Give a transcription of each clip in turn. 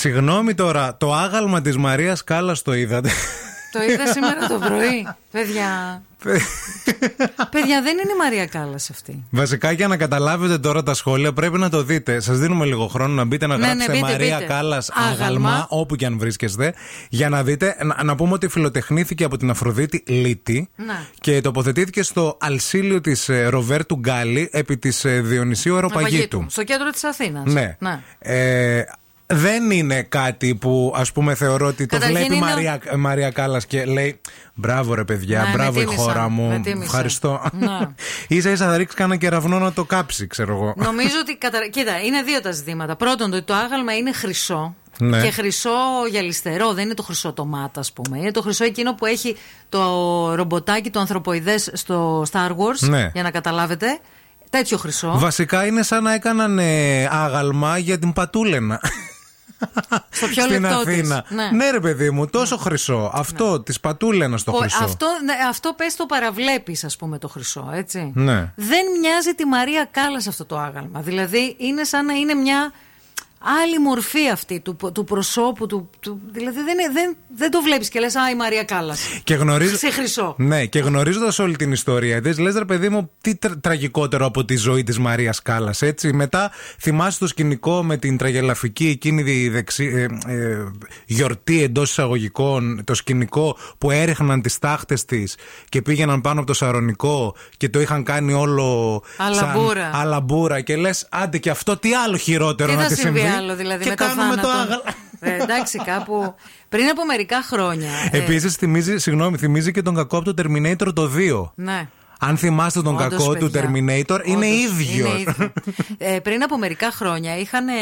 Συγγνώμη τώρα, το άγαλμα της Μαρίας Κάλλας το είδατε; Το είδα σήμερα το πρωί. Παιδιά. Παιδιά, δεν είναι η Μαρία Κάλλας αυτή. Βασικά για να καταλάβετε τώρα τα σχόλια πρέπει να το δείτε. Σας δίνουμε λίγο χρόνο να μπείτε να Ναι, ναι, γράψετε μπείτε, Μαρία μπείτε. Κάλλας Άγαλμα. άγαλμα, όπου και αν βρίσκεστε. Για να δείτε, να, να πούμε ότι φιλοτεχνήθηκε από την Αφροδίτη Λίτη Να. και τοποθετήθηκε στο αλσίλιο της Ροβέρτου Γκάλι επί της Διονυσίου Αεροπαγίτου. Στο κέντρο της Αθήνας. Ναι. Ε, δεν είναι κάτι που ας πούμε θεωρώ ότι το Καταρχήν βλέπει η είναι- Μαρία, Μαρία Κάλλας και λέει Μπράβο ρε παιδιά, Ναι, με μπράβο η τίμησαν, χώρα μου. με τίμησαν. Ευχαριστώ. Ναι. ίσα ίσα θα ρίξεις κανένα κεραυνό να το κάψει, ξέρω εγώ. Νομίζω ότι. Κατα... Κοίτα, είναι δύο τα ζητήματα. Πρώτον, ότι το άγαλμα είναι χρυσό. Ναι. Και χρυσό γυαλιστερό, δεν είναι το χρυσό το μάτα, ας πούμε. Είναι το χρυσό εκείνο που έχει το ρομποτάκι, το ανθρωποειδές στο Star Wars. Ναι. Για να καταλάβετε. Τέτοιο χρυσό. Βασικά είναι σαν να έκαναν ε, άγαλμα για την Πατούλενα. Στο πιο Στην λεπτό της. Αθήνα. Ναι. ρε παιδί μου, τόσο χρυσό. Αυτό τη Πατούλενα το Ο- χρυσό. αυτό, ναι, αυτό πες το παραβλέπεις ας πούμε το χρυσό έτσι Ναι. Δεν μοιάζει τη Μαρία Κάλλας αυτό το άγαλμα Δηλαδή είναι σαν να είναι μια άλλη μορφή αυτή του, του προσώπου του, του- Δηλαδή δεν, είναι- δεν, δεν το βλέπεις και λες Α η Μαρία Κάλλας Και γνωρίζω... Σε χρυσό Ναι, και γνωρίζοντας όλη την ιστορία της, λες ρε παιδί μου, τι τρα- τραγικότερο από τη ζωή της Μαρίας Κάλλας. Έτσι. Μετά θυμάσαι το σκηνικό με την τραγελαφική εκείνη τη δεξι... ε, ε, γιορτή εντός εισαγωγικών, το σκηνικό που έριχναν τις τάχτες της και πήγαιναν πάνω από το σαρονικό και το είχαν κάνει όλο. Αλαμπούρα. Σαν αλαμπούρα. Και λες, άντε και αυτό, τι άλλο χειρότερο Τι να θα τη συμβεί συμβεί. Άλλο δηλαδή και μετά κάνουμε το θάνατο. άγαλμα. ε, Εντάξει κάπου Πριν από μερικά χρόνια ε, Επίσης, θυμίζει, συγγνώμη, θυμίζει και τον κακό από το Terminator το 2. Ναι Αν θυμάστε τον Όντως, κακό του παιδιά. Terminator, είναι Όντως, ίδιος. είναι ίδιο. ε, πριν από μερικά χρόνια είχαν, ε,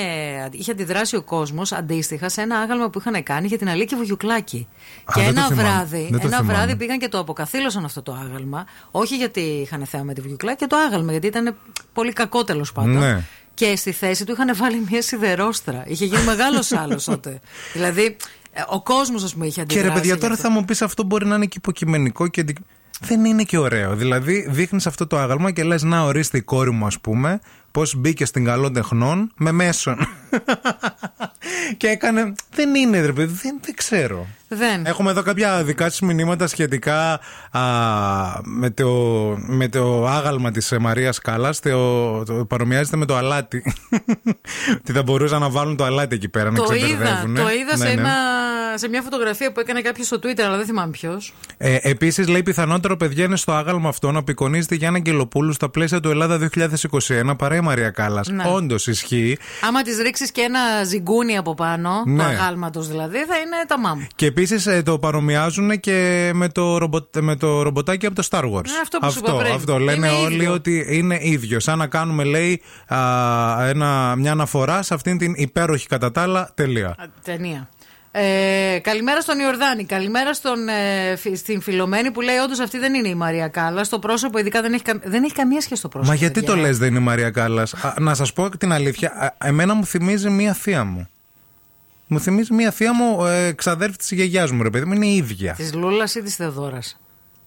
είχε αντιδράσει ο κόσμος αντίστοιχα σε ένα άγαλμα που είχαν κάνει για την Αλίκη Βουγιουκλάκη. Α, και δεν το ένα θυμάμαι. βράδυ, Δεν το ένα θυμάμαι. βράδυ πήγαν και το αποκαθήλωσαν αυτό το άγαλμα. Όχι γιατί είχαν θέμα με τη Βουγιουκλάκη, και το άγαλμα, γιατί ήταν πολύ κακό τέλος πάντων. Ναι. Και στη θέση του είχαν βάλει μια σιδερόστρα. Είχε γίνει μεγάλος άλλος τότε. δηλαδή, ε, ο κόσμος, ας πούμε, είχε Και αντιδράσει. ρε παιδιά, γι' τώρα αυτό. θα μου πεις αυτό μπορεί να είναι και υποκειμενικό και αντι- δεν είναι και ωραίο. Δηλαδή, δείχνεις αυτό το άγαλμα και λες: Να ορίστε η κόρη μου, ας πούμε, πώς μπήκε στην καλών τεχνών με μέσον. και έκανε. Δεν είναι, ρε παιδί, δεν, δεν ξέρω. Δεν. Έχουμε εδώ κάποια δικά σας μηνύματα σχετικά α, με, το, με το άγαλμα της ε, Μαρίας Κάλλας. Το, το παρομοιάζεται με το αλάτι. Τι θα μπορούσαν να βάλουν το αλάτι εκεί πέρα να Το είδα, ξεμπερδεύουν. το είδα Ναι, σε, ναι. ένα, σε μια φωτογραφία που έκανε κάποιος στο Twitter, αλλά δεν θυμάμαι ποιος. Ε, Επίσης, λέει πιθανότερο παιδιά είναι στο άγαλμα αυτό να απεικονίζεται Γιάννα Αγγελοπούλου στα πλαίσια του Ελλάδα 2021 παρά η Μαρία Κάλλας. Ναι. Όντως ισχύει. Άμα της ρίξεις και ένα ζυγκούνι από πάνω, Ναι. του αγάλματος δηλαδή, θα είναι τα μάμ. Και επίσης το παρομοιάζουν και με το, ρομπο, με το ρομποτάκι από το Star Wars. Ναι, αυτό που σου είπα πριν. αυτό. Λένε Είναι όλοι ίδιο. ότι είναι ίδιο. Σαν να κάνουμε, λέει, α, ένα, μια αναφορά σε αυτήν την υπέροχη κατά τα άλλα τελεία. Α, Ταινία. Ε, καλημέρα στον Ιορδάνη. Καλημέρα στον, ε, φι- στην Φιλομένη που λέει: Όντως αυτή δεν είναι η Μαρία Κάλλας. Στο πρόσωπο, ειδικά δεν έχει, κα- δεν έχει καμία σχέση στο πρόσωπο. Μα γιατί παιδιά. το λες δεν είναι η Μαρία Κάλλας; Να σας πω την αλήθεια. α, Εμένα μου θυμίζει μία θεία μου. Μου θυμίζει μία θεία μου, ε, ξαδέρφη της γιαγιά μου, ρε παιδί μου. Είναι η ίδια. Της Λούλας ή της Θεοδόρας.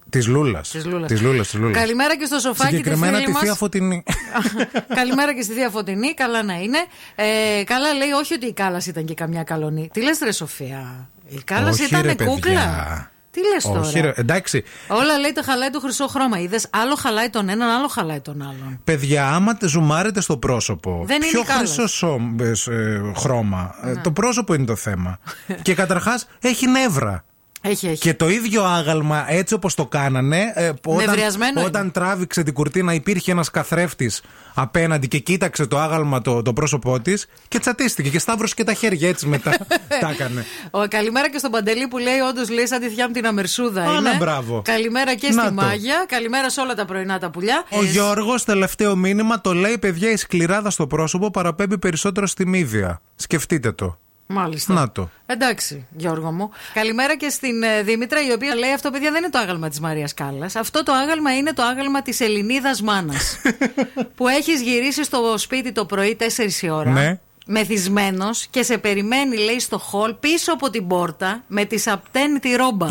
Της Λούλας. Της Λούλας. Της Λούλας, της Λούλας. Καλημέρα και στο σοφάκι της Συγκεκριμένα φίλης τη μας. θεία Φωτεινή. Καλημέρα και στη Θεία Φωτεινή, καλά να είναι. Ε, καλά λέει, όχι ότι η Κάλλα ήταν και καμιά καλονή. Τι λες, Ρε Σοφία, η Κάλλα Όχι, ήταν ρε, παιδιά. κούκλα; Τι λες τώρα; Όχι, ρε, εντάξει. Όλα λέει το χαλάει το χρυσό χρώμα. Είδες, άλλο χαλάει τον έναν, άλλο χαλάει τον άλλον. Παιδιά, άμα τε ζουμάρετε στο πρόσωπο. Δεν είναι πιο η Κάλλας. χρυσό σώμ- ε, ε, χρώμα. Ε, Ναι. Το πρόσωπο είναι το θέμα. και καταρχάς έχει νεύρα. Έχει, έχει. Και το ίδιο άγαλμα, έτσι όπως το κάνανε, ε, όταν, Νευριασμένο όταν είναι. τράβηξε την κουρτίνα, υπήρχε ένας καθρέφτης απέναντι και κοίταξε το άγαλμα το, το πρόσωπό της και τσατίστηκε και σταύρωσε και τα χέρια έτσι μετά. τα έκανε. Ο, καλημέρα και στον Παντελή που λέει: Όντως λέει σαν τη θιά μου την Αμερσούδα. Άνα, είναι. μπράβο. Καλημέρα και Να στη το. Μάγια. Καλημέρα σε όλα τα πρωινά τα πουλιά. Ο Γιώργος, τελευταίο μήνυμα, το λέει: Παιδιά, η σκληράδα στο πρόσωπο παραπέμπει περισσότερο στη μύδια. Σκεφτείτε το. Μάλιστα. Να το. Εντάξει, Γιώργο μου. Καλημέρα και στην ε, Δήμητρα, η οποία λέει: Αυτό, παιδιά, δεν είναι το άγαλμα της Μαρίας Κάλλας. Αυτό το άγαλμα είναι το άγαλμα της Ελληνίδας μάνας. που έχεις γυρίσει στο σπίτι το πρωί 4 η ώρα. Ναι. Μεθυσμένος και σε περιμένει, λέει, στο χολ πίσω από την πόρτα με τη σαπτένη τη ρόμπα.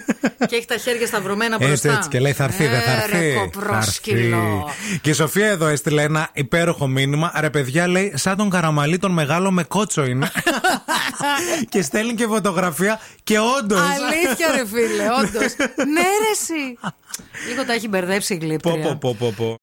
και έχει τα χέρια σταυρωμένα μπροστά. Έτσι, έτσι και λέει θα έρθει, δεν θα Ε, έρθει. ρε, Θα κοπρόσκυλο. έρθει. Και η Σοφία εδώ έστειλε ένα υπέροχο μήνυμα. Ρε παιδιά λέει, σαν τον καραμαλί τον μεγάλο με κότσο είναι. και στέλνει και φωτογραφία και όντως. Αλήθεια, ρε φίλε, όντως. ναι, ρε, εσύ. Λίγο τα έχει μπερδέψει η γλύπτρια. Πω, πω, πω, πω.